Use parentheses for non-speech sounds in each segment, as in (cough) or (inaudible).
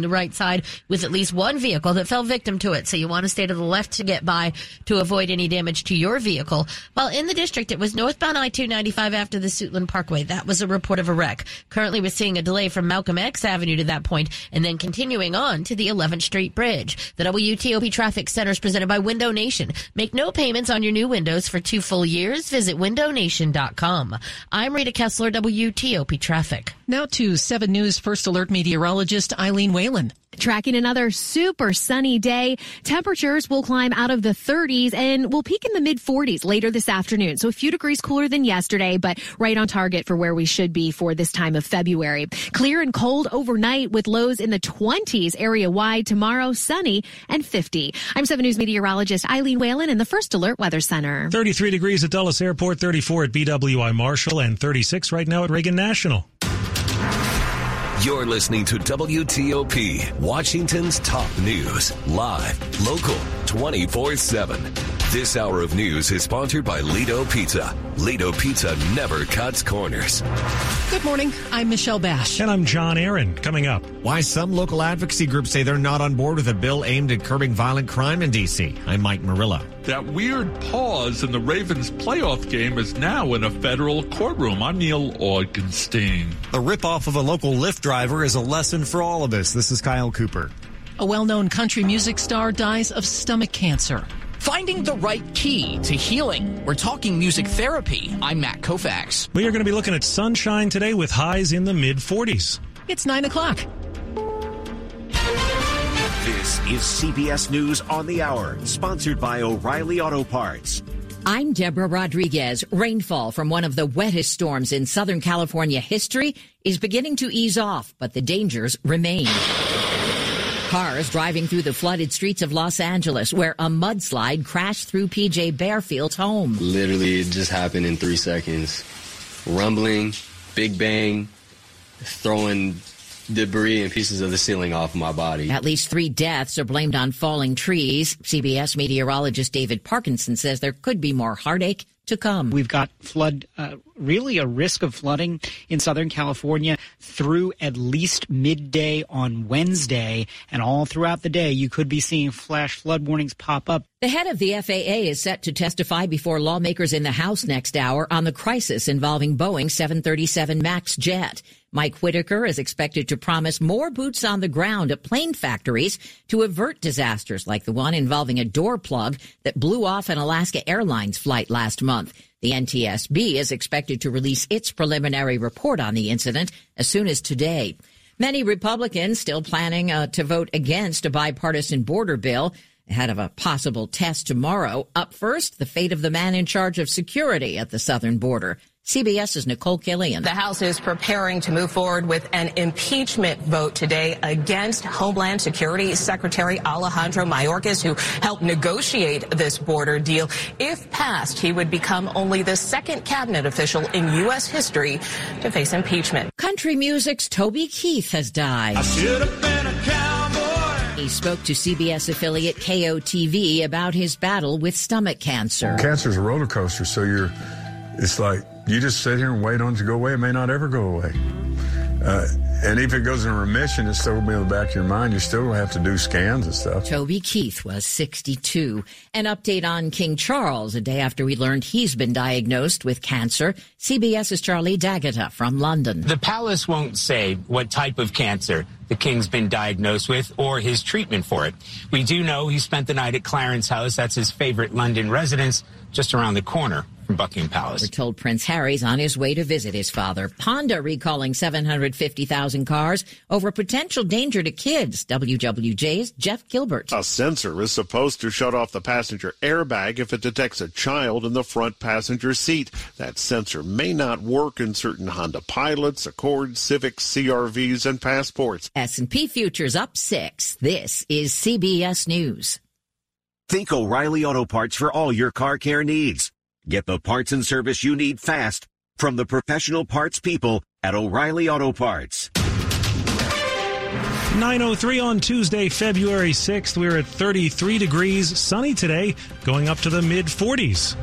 the right side with at least one vehicle that fell victim to it. So you want to stay to the left to get by to avoid any damage to your vehicle. While in the district, it was northbound I-295 after the Suitland Parkway. That was a report of a wreck. Currently, we're seeing a delay from Malcolm X Avenue to that point and then continuing on to the 11th Street Bridge. The WTOP Traffic Center is presented by Window Nation. Make no payments on your new windows for two full years. Visit windownation.com. I'm Rita Kessler, WTOP Traffic. Now to 7 News First Alert meteorologist Eileen Whalen. Tracking another super sunny day. Temperatures will climb out of the 30s and will peak in the mid 40s later this afternoon. So a few degrees cooler than yesterday, but right on target for where we should be for this time of February. Clear and cold overnight with lows in the 20s area wide. Tomorrow, sunny and 50. I'm 7 News meteorologist Eileen Whalen in the First Alert Weather Center. 33 degrees at Dulles Airport, 34 at BWI Marshall, and 36 right now at Reagan National. You're listening to WTOP, Washington's top news, live, local, 24 7. This hour of news is sponsored by Ledo Pizza. Ledo Pizza never cuts corners. Good morning. I'm Michelle Bash. And I'm John Aaron. Coming up. Why some local advocacy groups say they're not on board with a bill aimed at curbing violent crime in D.C. I'm Mike Murillo. That weird pause in the Ravens playoff game is now in a federal courtroom. I'm Neil Augenstein. The ripoff of a local Lyft driver is a lesson for all of us. This is Kyle Cooper. A well-known country music star dies of stomach cancer. Finding the right key to healing. We're talking music therapy. I'm Matt Koufax. We are going to be looking at sunshine today with highs in the mid 40s. It's 9 o'clock. This is CBS News on the Hour, sponsored by O'Reilly Auto Parts. I'm Deborah Rodriguez. Rainfall from one of the wettest storms in Southern California history is beginning to ease off, but the dangers remain. Cars driving through the flooded streets of Los Angeles where a mudslide crashed through PJ Bearfield's home. Literally, it just happened in three seconds. Rumbling, big bang, throwing debris and pieces of the ceiling off my body. At least three deaths are blamed on falling trees. CBS meteorologist David Parkinson says there could be more heartache to come. We've got flood, uh, really a risk of flooding in Southern California through at least midday on Wednesday and all throughout the day. You could be seeing flash flood warnings pop up. The head of the FAA is set to testify before lawmakers in the House next hour on the crisis involving Boeing 737 MAX jet. Mike Whitaker is expected to promise more boots on the ground at plane factories to avert disasters like the one involving a door plug that blew off an Alaska Airlines flight last month. The NTSB is expected to release its preliminary report on the incident as soon as today. Many Republicans still planning uh, to vote against a bipartisan border bill ahead of a possible test tomorrow. Up first, the fate of the man in charge of security at the southern border. CBS's Nicole Killion. The House is preparing to move forward with an impeachment vote today against Homeland Security Secretary Alejandro Mayorkas, who helped negotiate this border deal. If passed, he would become only the second cabinet official in U.S. history to face impeachment. Country music's Toby Keith has died. He spoke to CBS affiliate KOTV about his battle with stomach cancer. Cancer is a roller coaster, so you're, it's like you just sit here and wait on it to go away. It may not ever go away. Uh, and if it goes in remission, it's still going to be in the back of your mind. You still will have to do scans and stuff. Toby Keith was 62. An update on King Charles a day after we learned he's been diagnosed with cancer. CBS's Charlie D'Agata from London. The palace won't say what type of cancer the king's been diagnosed with or his treatment for it. We do know he spent the night at Clarence House. That's his favorite London residence just around the corner from Buckingham Palace. We're told Prince Harry's on his way to visit his father. Honda recalling 750,000 cars over potential danger to kids. WWJ's Jeff Gilbert. A sensor is supposed to shut off the passenger airbag if it detects a child in the front passenger seat. That sensor may not work in certain Honda Pilots, Accords, Civics, CRVs, and Passports. S&P futures up 6. This is CBS News. Think O'Reilly Auto Parts for all your car care needs. Get the parts and service you need fast from the professional parts people at O'Reilly Auto Parts. 903 on Tuesday, February 6th. We're at 33 degrees, sunny today, going up to the mid 40s.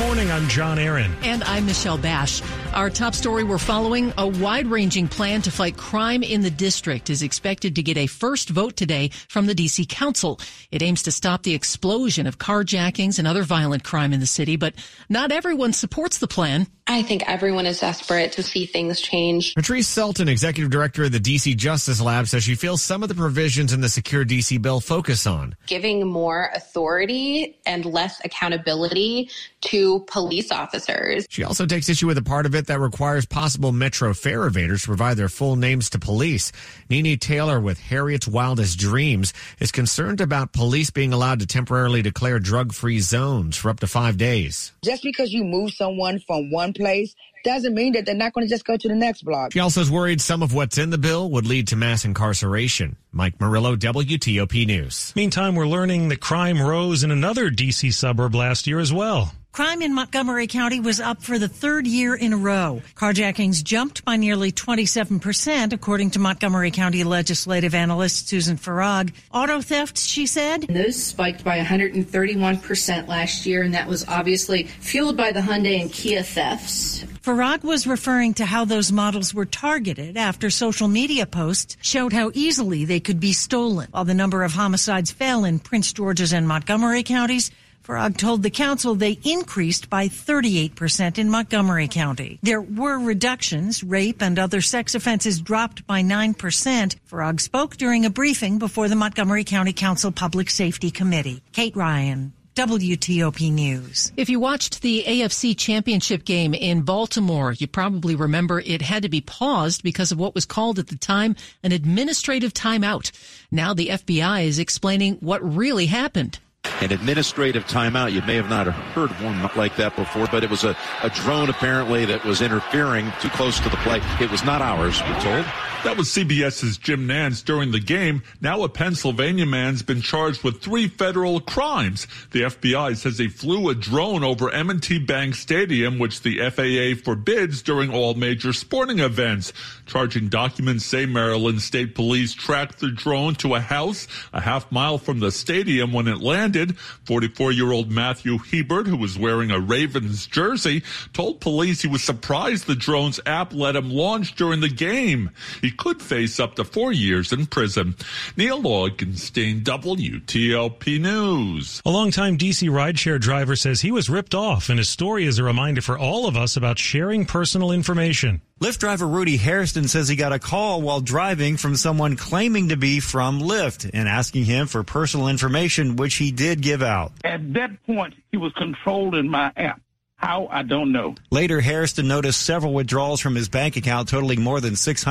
Morning. I'm John Aaron. And I'm Michelle Bash. Our top story we're following a wide ranging plan to fight crime in the district is expected to get a first vote today from the DC Council. It aims to stop the explosion of carjackings and other violent crime in the city, but not everyone supports the plan. I think everyone is desperate to see things change. Patrice Sulton, executive director of the DC Justice Lab, says she feels some of the provisions in the Secure DC bill focus on giving more authority and less accountability to police officers. She also takes issue with a part of it that requires possible Metro fare evaders to provide their full names to police. Nee Nee Taylor with Harriet's Wildest Dreams is concerned about police being allowed to temporarily declare drug-free zones for up to five days. Just because you move someone from one place doesn't mean that they're not going to just go to the next block. She also is worried some of what's in the bill would lead to mass incarceration. Mike Murillo, WTOP News. Meantime, we're learning that crime rose in another D.C. suburb last year as well. Crime in Montgomery County was up for the third year in a row. Carjackings jumped by nearly 27%, according to Montgomery County legislative analyst Susan Farag. Auto thefts, she said. Those spiked by 131% last year, and that was obviously fueled by the Hyundai and Kia thefts. Farag was referring to how those models were targeted after social media posts showed how easily they could be stolen. While the number of homicides fell in Prince George's and Montgomery counties, Farag told the council they increased by 38% in Montgomery County. There were reductions. Rape and other sex offenses dropped by 9%. Farag spoke during a briefing before the Montgomery County Council Public Safety Committee. Kate Ryan, WTOP News. If you watched the AFC Championship game in Baltimore, you probably remember it had to be paused because of what was called at the time an administrative timeout. Now the FBI is explaining what really happened an administrative timeout. You may have not heard one like that before, but it was a, a drone apparently that was interfering too close to the play. It was not ours, we're told. That was CBS's Jim Nantz during the game. Now a Pennsylvania man's been charged with three federal crimes. The FBI says he flew a drone over M&T Bank Stadium, which the FAA forbids during all major sporting events. Charging documents say Maryland State Police tracked the drone to a house a half mile from the stadium when it landed. 44-year-old Matthew Hebert, who was wearing a Ravens jersey, told police he was surprised the drone's app let him launch during the game. He could face up to four years in prison. Neil Augenstein, WTOP News. A longtime DC rideshare driver says he was ripped off, and his story is a reminder for all of us about sharing personal information. Lyft driver Rudy Hairston says he got a call while driving from someone claiming to be from Lyft and asking him for personal information, which he did give out. At that point, he was controlling my app. How? I don't know. Later, Hairston noticed several withdrawals from his bank account totaling more than $600.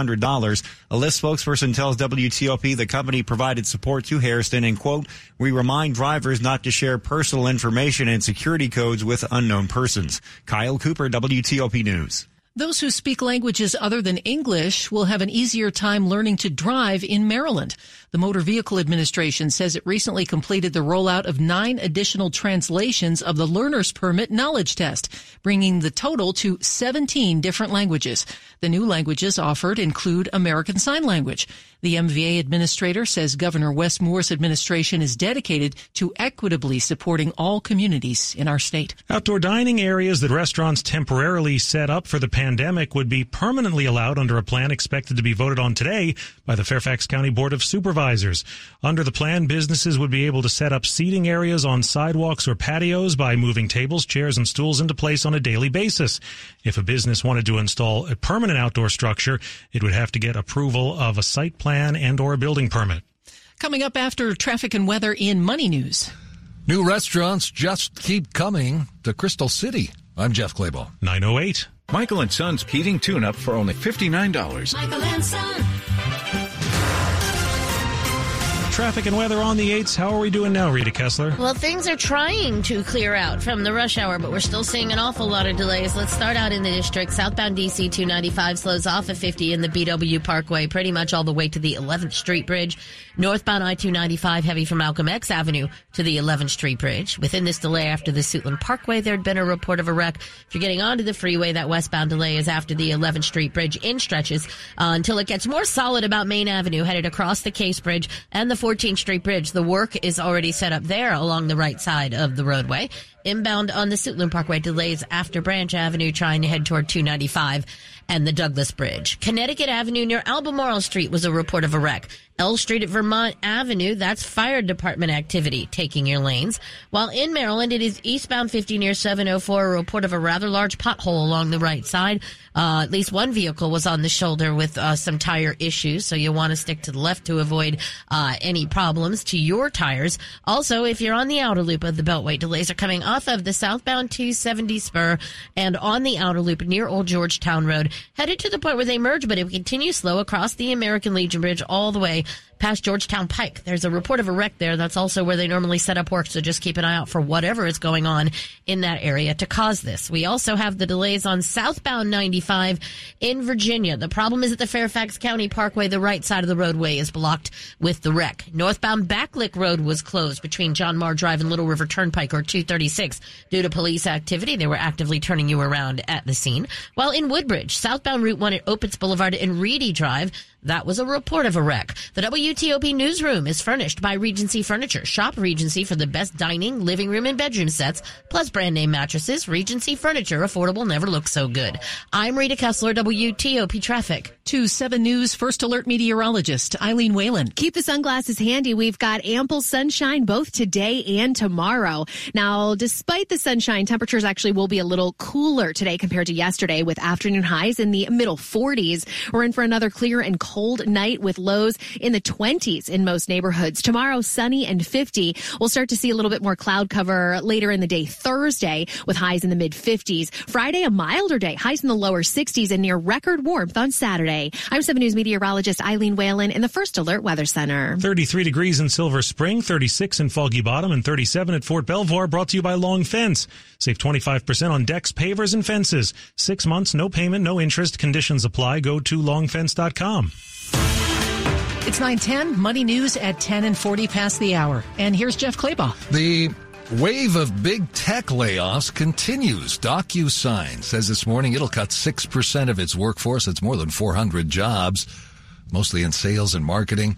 A Lyft spokesperson tells WTOP the company provided support to Hairston and, quote, we remind drivers not to share personal information and security codes with unknown persons. Kyle Cooper, WTOP News. Those who speak languages other than English will have an easier time learning to drive in Maryland. The Motor Vehicle Administration says it recently completed the rollout of nine additional translations of the learner's permit knowledge test, bringing the total to 17 different languages. The new languages offered include American Sign Language. The MVA administrator says Governor Wes Moore's administration is dedicated to equitably supporting all communities in our state. Outdoor dining areas that restaurants temporarily set up for the pandemic would be permanently allowed under a plan expected to be voted on today by the Fairfax County Board of Supervisors. Under the plan, businesses would be able to set up seating areas on sidewalks or patios by moving tables, chairs, and stools into place on a daily basis. If a business wanted to install a permanent outdoor structure, it would have to get approval of a site plan and or a building permit. Coming up after traffic and weather in Money News. New restaurants just keep coming to Crystal City. I'm Jeff Claybaugh. 908. Michael and Son's heating tune-up for only $59. Michael and Son. Traffic and weather on the 8s. How are we doing now, Rita Kessler? Well, things are trying to clear out from the rush hour, but we're still seeing an awful lot of delays. Let's start out in the district. Southbound DC 295 slows off at 50 in the BW Parkway, pretty much all the way to the 11th Street Bridge. Northbound I 295 heavy from Malcolm X Avenue to the 11th Street Bridge. Within this delay after the Suitland Parkway, there had been a report of a wreck. If you're getting onto the freeway, that westbound delay is after the 11th Street Bridge in stretches uh, until it gets more solid about Main Avenue, headed across the Case Bridge and the 14th Street Bridge. The work is already set up there along the right side of the roadway. Inbound on the Suitland Parkway delays after Branch Avenue trying to head toward 295 and the Douglass Bridge. Connecticut Avenue near Albemarle Street was a report of a wreck. L Street at Vermont Avenue, that's fire department activity taking your lanes. While in Maryland, it is eastbound 50 near 704, a report of a rather large pothole along the right side. Uh, at least one vehicle was on the shoulder with uh, some tire issues, so you'll want to stick to the left to avoid uh, any problems to your tires. Also, if you're on the outer loop of the Beltway, delays are coming off of the southbound 270 spur and on the outer loop near Old Georgetown Road, headed to the point where they merge, but it will continue slow across the American Legion Bridge all the way past Georgetown Pike. There's a report of a wreck there. That's also where they normally set up work. So just keep an eye out for whatever is going on in that area to cause this. We also have the delays on southbound 95 in Virginia. The problem is at the Fairfax County Parkway. The right side of the roadway is blocked with the wreck. Northbound Backlick Road was closed between John Marr Drive and Little River Turnpike or 236 due to police activity. They were actively turning you around at the scene. While in Woodbridge, southbound Route 1 at Opitz Boulevard and Reedy Drive, that was a report of a wreck. The WTOP newsroom is furnished by Regency Furniture. Shop Regency for the best dining, living room, and bedroom sets, plus brand name mattresses. Regency Furniture, affordable, never looks so good. I'm Rita Kessler, WTOP Traffic. To 7 News First Alert meteorologist Eileen Whalen. Keep the sunglasses handy. We've got ample sunshine both today and tomorrow. Now, despite the sunshine, temperatures actually will be a little cooler today compared to yesterday with afternoon highs in the middle 40s. We're in for another clear and cold night with lows in the 20s in most neighborhoods. Tomorrow, sunny and 50. We'll start to see a little bit more cloud cover later in the day Thursday with highs in the mid 50s. Friday, a milder day, highs in the lower 60s and near record warmth on Saturday. I'm 7 News meteorologist Eileen Whalen in the First Alert Weather Center. 33 degrees in Silver Spring, 36 in Foggy Bottom, and 37 at Fort Belvoir. Brought to you by Long Fence. Save 25% on decks, pavers, and fences. Six months, no payment, no interest. Conditions apply. Go to longfence.com. It's 910, Money News at 10 and 40 past the hour. And here's Jeff Clabaugh. The wave of big tech layoffs continues. DocuSign says this morning it'll cut 6% of its workforce. It's more than 400 jobs, mostly in sales and marketing.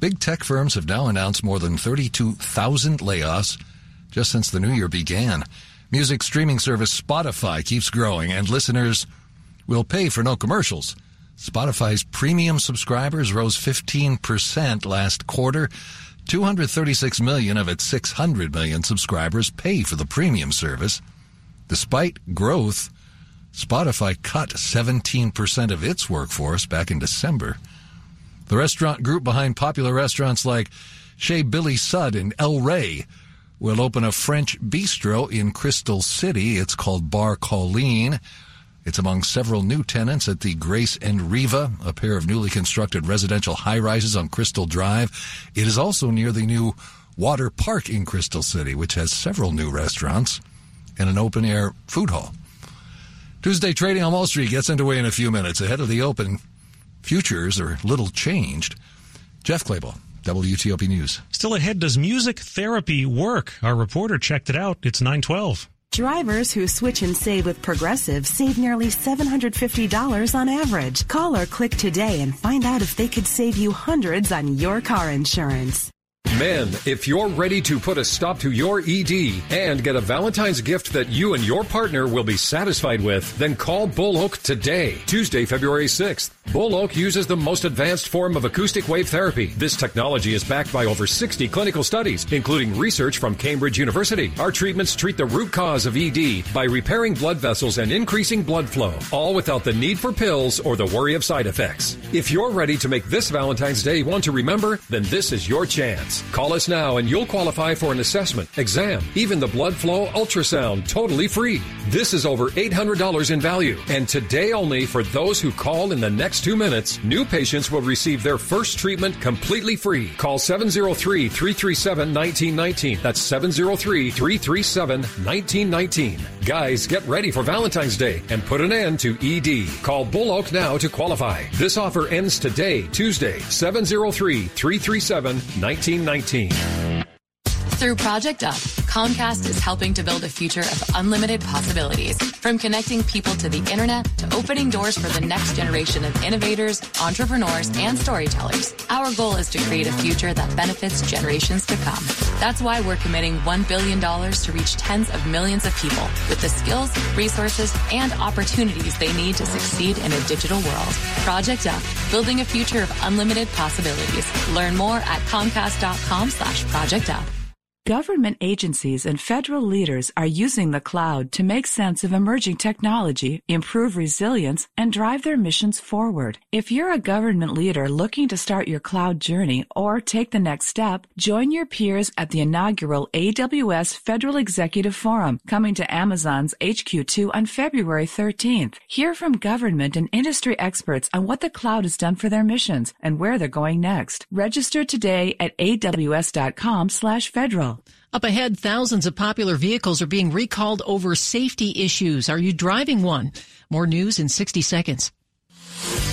Big tech firms have now announced more than 32,000 layoffs just since the new year began. Music streaming service Spotify keeps growing, and listeners will pay for no commercials. Spotify's premium subscribers rose 15% last quarter. 236 million of its 600 million subscribers pay for the premium service. Despite growth, Spotify cut 17% of its workforce back in December. The restaurant group behind popular restaurants like Chez Billy Sud and El Rey will open a French bistro in Crystal City. It's called Bar Colleen. It's among several new tenants at the Grace and Riva, a pair of newly constructed residential high rises on Crystal Drive. It is also near the new Water Park in Crystal City, which has several new restaurants and an open air food hall. Tuesday trading on Wall Street gets underway in a few minutes. Ahead of the open, futures are little changed. Jeff Clabaugh. WTOP News. Still ahead, does music therapy work? Our reporter checked it out. It's 912. Drivers who switch and save with Progressive save nearly $750 on average. Call or click today and find out if they could save you hundreds on your car insurance. Men, if you're ready to put a stop to your ED and get a Valentine's gift that you and your partner will be satisfied with, then call Bull Oak today, Tuesday, February 6th. Bull Oak uses the most advanced form of acoustic wave therapy. This technology is backed by over 60 clinical studies, including research from Cambridge University. Our treatments treat the root cause of ED by repairing blood vessels and increasing blood flow, all without the need for pills or the worry of side effects. If you're ready to make this Valentine's Day one to remember, then this is your chance. Call us now and you'll qualify for an assessment, exam, even the blood flow ultrasound totally free. This is over $800 in value. And today only for those who call in the next two minutes, new patients will receive their first treatment completely free. Call 703 337 1919. That's 703 337 1919. Guys, get ready for Valentine's Day and put an end to ED. Call Bull Oak now to qualify. This offer ends today, Tuesday, 703 337 1919. Through Project Up, Comcast is helping to build a future of unlimited possibilities. From connecting people to the internet to opening doors for the next generation of innovators, entrepreneurs, and storytellers. Our goal is to create a future that benefits generations to come. That's why we're committing $1 billion to reach tens of millions of people with the skills, resources, and opportunities they need to succeed in a digital world. Project Up, building a future of unlimited possibilities. Learn more at comcast.com slash project up. Government agencies and federal leaders are using the cloud to make sense of emerging technology, improve resilience, and drive their missions forward. If you're a government leader looking to start your cloud journey or take the next step, join your peers at the inaugural AWS Federal Executive Forum coming to Amazon's HQ2 on February 13th. Hear from government and industry experts on what the cloud has done for their missions and where they're going next. Register today at aws.com/federal. Up ahead, thousands of popular vehicles are being recalled over safety issues. Are you driving one? More news in 60 seconds.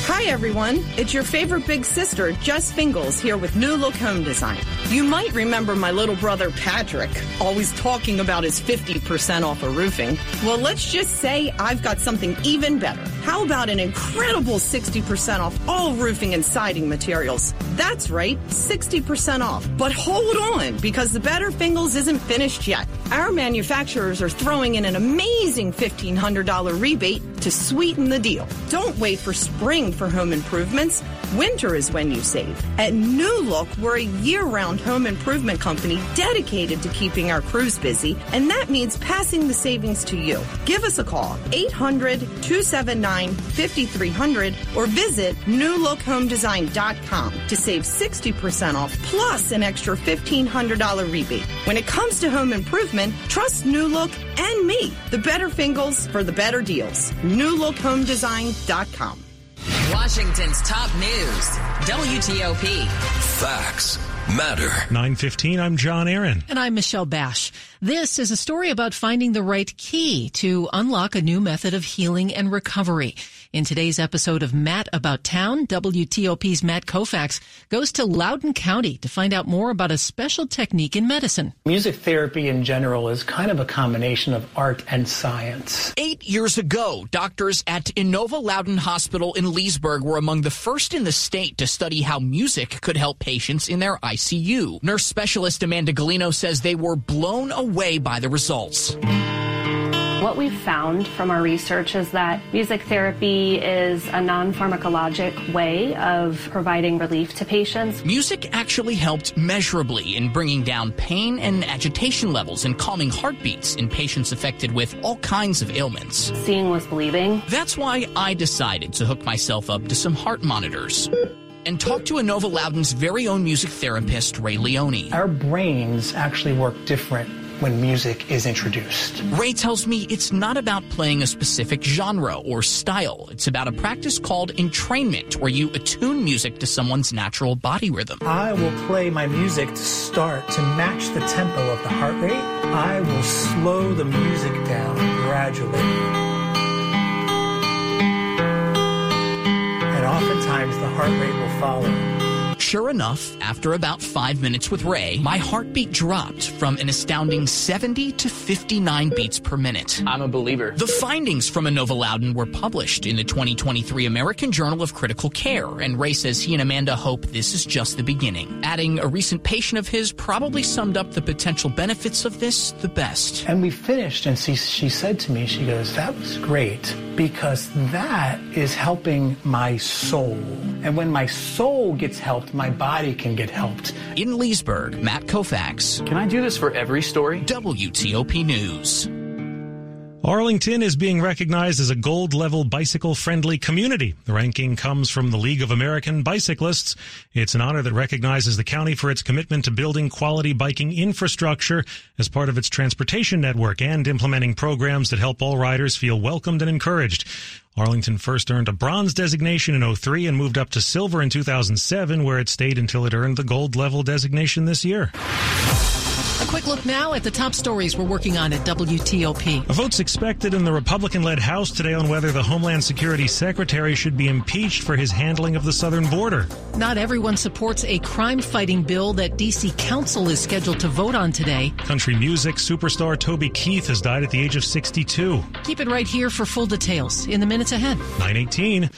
Hi everyone, it's your favorite big sister, Jess Fingles, here with New Look Home Design. You might remember my little brother Patrick, always talking about his 50% off of roofing. Well, let's just say I've got something even better. How about an incredible 60% off all roofing and siding materials? That's right, 60% off. But hold on, because the Better Fingles isn't finished yet. Our manufacturers are throwing in an amazing $1,500 rebate to sweeten the deal. Don't wait for spring for home improvements. Winter is when you save. At New Look, we're a year-round home improvement company dedicated to keeping our crews busy, and that means passing the savings to you. Give us a call, 800-279-5300, or visit newlookhomedesign.com to save 60% off plus an extra $1,500 rebate. When it comes to home improvement, trust New Look and me, the better Fingles for the better deals. newlookhomedesign.com. Washington's top news, WTOP. Facts matter. 915, I'm John Aaron. And I'm Michelle Bash. This is a story about finding the right key to unlock a new method of healing and recovery. In today's episode of Matt About Town, WTOP's Matt Koufax goes to Loudoun County to find out more about a special technique in medicine. Music therapy in general is kind of a combination of art and science. Eight years ago, doctors at Inova Loudoun Hospital in Leesburg were among the first in the state to study how music could help patients in their ICU. Nurse specialist Amanda Galino says they were blown away by the results. What we've found from our research is that music therapy is a non pharmacologic way of providing relief to patients. Music actually helped measurably in bringing down pain and agitation levels and calming heartbeats in patients affected with all kinds of ailments. Seeing was believing. That's why I decided to hook myself up to some heart monitors and talk to Inova Loudoun's very own music therapist, Ray Leone. Our brains actually work different when music is introduced. Ray tells me it's not about playing a specific genre or style. It's about a practice called entrainment, where you attune music to someone's natural body rhythm. I will play my music to start to match the tempo of the heart rate. I will slow the music down gradually. And oftentimes the heart rate will follow. Sure enough, after about five minutes with Ray, my heartbeat dropped from an astounding 70 to 59 beats per minute. I'm a believer. The findings from Inova Loudoun were published in the 2023 American Journal of Critical Care, and Ray says he and Amanda hope this is just the beginning. Adding a recent patient of his probably summed up the potential benefits of this the best. And we finished, and she, she said to me, she goes, That was great because that is helping my soul. And when my soul gets helped, my body can get helped. In Leesburg, Matt Koufax. Can I do this for every story? WTOP News. Arlington is being recognized as a gold level bicycle friendly community. The ranking comes from the League of American Bicyclists. It's an honor that recognizes the county for its commitment to building quality biking infrastructure as part of its transportation network and implementing programs that help all riders feel welcomed and encouraged. Arlington first earned a bronze designation in 03 and moved up to silver in 2007 where it stayed until it earned the gold level designation this year. A quick look now at the top stories we're working on at WTOP. A vote's expected in the Republican led House today on whether the Homeland Security Secretary should be impeached for his handling of the southern border. Not everyone supports a crime fighting bill that D.C. Council is scheduled to vote on today. Country music superstar Toby Keith has died at the age of 62. Keep it right here for full details in the minutes ahead. 918.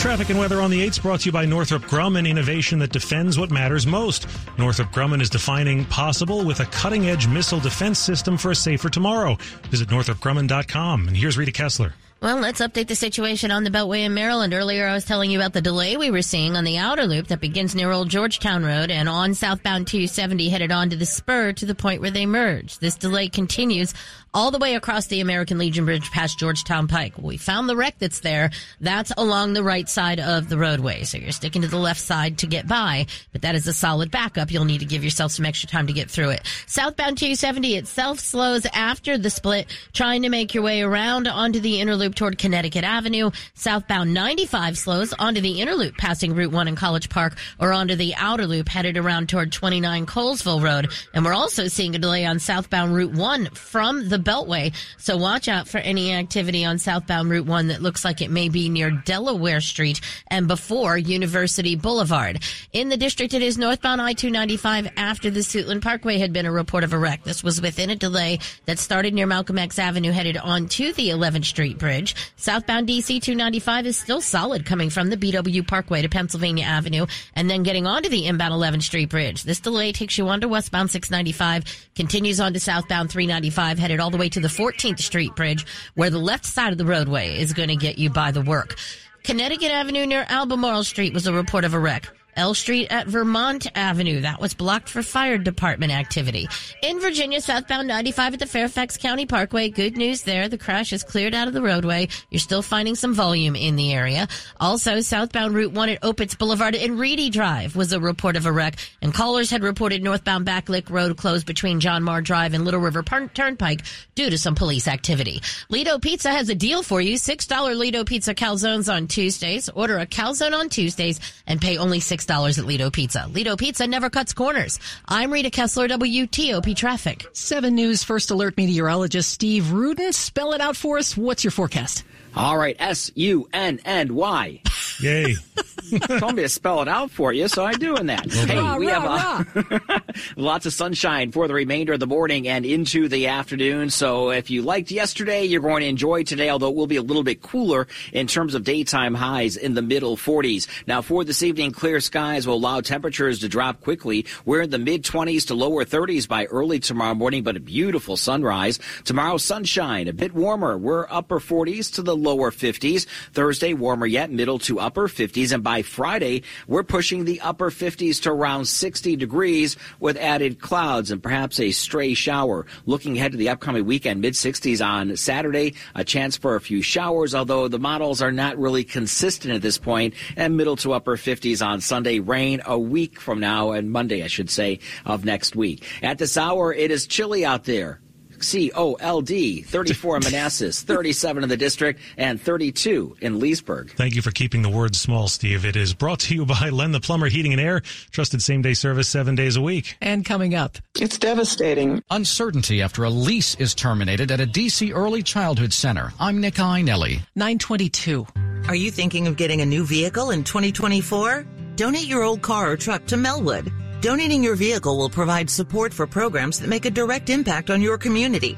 Traffic and weather on the 8s brought to you by Northrop Grumman, innovation that defends what matters most. Northrop Grumman is defining possible with a cutting edge missile defense system for a safer tomorrow. Visit northropgrumman.com. And here's Rita Kessler. Well, let's update the situation on the Beltway in Maryland. Earlier, I was telling you about the delay we were seeing on the outer loop that begins near Old Georgetown Road and on southbound 270 headed on to the spur to the point where they merge. This delay continues all the way across the American Legion Bridge past Georgetown Pike. We found the wreck that's there. That's along the right side of the roadway. So you're sticking to the left side to get by, but that is a solid backup. You'll need to give yourself some extra time to get through it. Southbound 270 itself slows after the split, trying to make your way around onto the inner loop toward Connecticut Avenue. Southbound 95 slows onto the inner loop passing Route 1 in College Park or onto the outer loop headed around toward 29 Colesville Road. And we're also seeing a delay on southbound Route 1 from the Beltway. So watch out for any activity on southbound Route 1 that looks like it may be near Delaware Street and before University Boulevard. In the district, it is northbound I-295 after the Suitland Parkway had been a report of a wreck. This was within a delay that started near Malcolm X Avenue headed onto the 11th Street Bridge. Southbound DC 295 is still solid coming from the BW Parkway to Pennsylvania Avenue and then getting onto the inbound 11th Street Bridge. This delay takes you onto westbound 695, continues on to southbound 395, headed all the way to the 14th Street Bridge, where the left side of the roadway is going to get you by the work. Connecticut Avenue near Albemarle Street was a report of a wreck. L Street at Vermont Avenue. That was blocked for fire department activity. In Virginia, southbound 95 at the Fairfax County Parkway. Good news there. The crash is cleared out of the roadway. You're still finding some volume in the area. Also, southbound Route 1 at Opitz Boulevard and Reedy Drive was a report of a wreck. And callers had reported northbound Backlick Road closed between John Marr Drive and Little River Turnpike due to some police activity. Ledo Pizza has a deal for you. $6 Ledo Pizza calzones on Tuesdays. Order a calzone on Tuesdays and pay only 6 $6 at Ledo Pizza. Ledo Pizza never cuts corners. I'm Rita Kessler, WTOP Traffic. 7 News First Alert meteorologist Steve Rudin. Spell it out for us. What's your forecast? All right, S U N N Y. Yay. (laughs) Told me to spell it out for you, so I'm doing that. Well hey, rah, we rah, have uh, (laughs) lots of sunshine for the remainder of the morning and into the afternoon. So if you liked yesterday, you're going to enjoy today, although it will be a little bit cooler in terms of daytime highs in the middle 40s. Now for this evening, clear skies will allow temperatures to drop quickly. We're in the mid 20s to lower 30s by early tomorrow morning, but a beautiful sunrise. Tomorrow, sunshine, a bit warmer. We're upper 40s to the lower 50s. Thursday, warmer yet, middle to upper 50s. And by Friday, we're pushing the upper 50s to around 60 degrees with added clouds and perhaps a stray shower. Looking ahead to the upcoming weekend, mid 60s on Saturday, a chance for a few showers, although the models are not really consistent at this point, and middle to upper 50s on Sunday, rain a week from now, and Monday, I should say, of next week. At this hour, it is chilly out there. C O L D, 34 in Manassas, (laughs) 37 in the district, and 32 in Leesburg. Thank you for keeping the words small, Steve. It is brought to you by Len the Plumber Heating and Air, trusted same day service seven days a week. And coming up, it's devastating. Uncertainty after a lease is terminated at a DC early childhood center. I'm Nick Iannelli. 922. Are you thinking of getting a new vehicle in 2024? Donate your old car or truck to Melwood. Donating your vehicle will provide support for programs that make a direct impact on your community.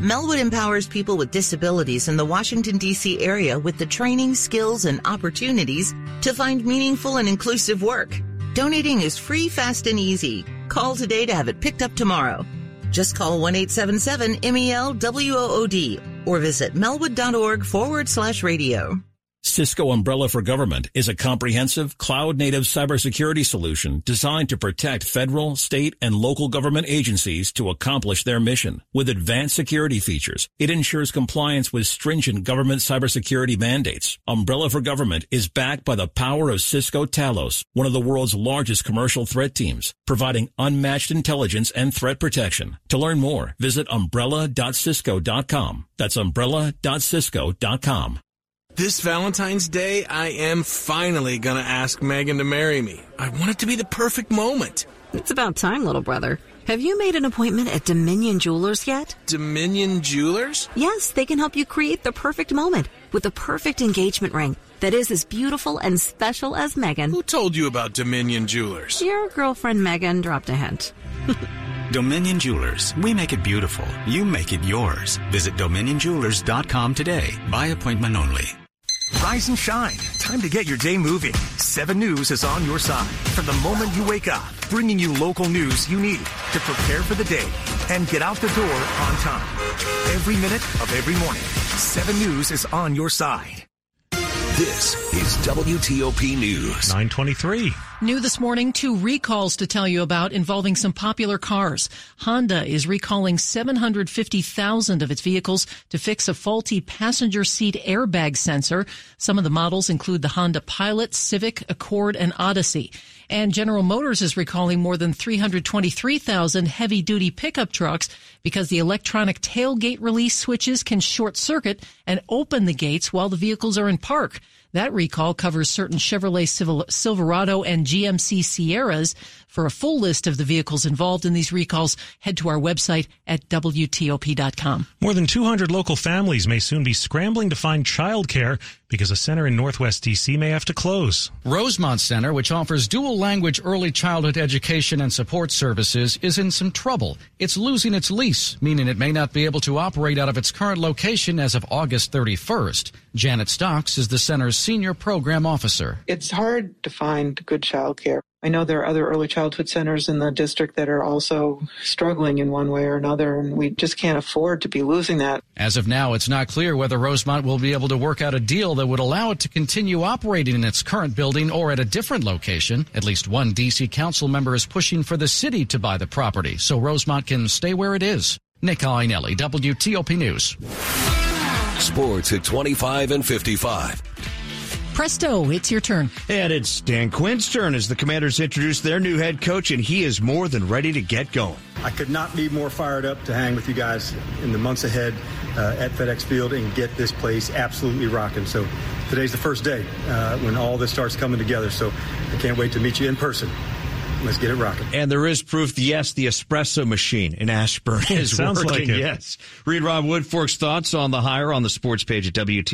Melwood empowers people with disabilities in the Washington, D.C. area with the training, skills, and opportunities to find meaningful and inclusive work. Donating is free, fast, and easy. Call today to have it picked up tomorrow. Just call 1-877-MEL-WOOD or visit melwood.org forward slash radio. Cisco Umbrella for Government is a comprehensive cloud-native cybersecurity solution designed to protect federal, state, and local government agencies to accomplish their mission. With advanced security features, it ensures compliance with stringent government cybersecurity mandates. Umbrella for Government is backed by the power of Cisco Talos, one of the world's largest commercial threat teams, providing unmatched intelligence and threat protection. To learn more, visit umbrella.cisco.com. That's umbrella.cisco.com. This Valentine's Day, I am finally gonna ask Megan to marry me. I want it to be the perfect moment. It's about time, little brother. Have you made an appointment at Dominion Jewelers yet? Dominion Jewelers? Yes, they can help you create the perfect moment with the perfect engagement ring that is as beautiful and special as Megan. Who told you about Dominion Jewelers? Your girlfriend Megan dropped a hint. (laughs) Dominion Jewelers. We make it beautiful. You make it yours. Visit dominionjewelers.com today. By appointment only. Rise and shine. Time to get your day moving. 7 News is on your side from the moment you wake up, bringing you local news you need to prepare for the day and get out the door on time. Every minute of every morning, 7 News is on your side. This is WTOP News. 923. New this morning, two recalls to tell you about involving some popular cars. Honda is recalling 750,000 of its vehicles to fix a faulty passenger seat airbag sensor. Some of the models include the Honda Pilot, Civic, Accord, and Odyssey. And General Motors is recalling more than 323,000 heavy duty pickup trucks because the electronic tailgate release switches can short circuit and open the gates while the vehicles are in park. That recall covers certain Chevrolet Silverado and GMC Sierras. For a full list of the vehicles involved in these recalls, head to our website at WTOP.com. More than 200 local families may soon be scrambling to find childcare because a center in Northwest DC may have to close. Rosemont Center, which offers dual language early childhood education and support services, is in some trouble. It's losing its lease, meaning it may not be able to operate out of its current location as of August 31st. Janet Stocks is the center's senior program officer. It's hard to find good childcare. I know there are other early childhood centers in the district that are also struggling in one way or another, and we just can't afford to be losing that. As of now, it's not clear whether Rosemont will be able to work out a deal that would allow it to continue operating in its current building or at a different location. At least one D.C. council member is pushing for the city to buy the property so Rosemont can stay where it is. Nick Iannelli, WTOP News. Sports at 25 and 55. Presto, it's your turn. And it's Dan Quinn's turn as the Commanders introduce their new head coach, and he is more than ready to get going. I could not be more fired up to hang with you guys in the months ahead uh, at FedEx Field and get this place absolutely rocking. So today's the first day uh, when all this starts coming together. So I can't wait to meet you in person. Let's get it rocking. And there is proof, yes, the espresso machine in Ashburn (laughs) is sounds working. like it. Yes. Read Rob Woodfork's thoughts on the hire on the sports page at WTO.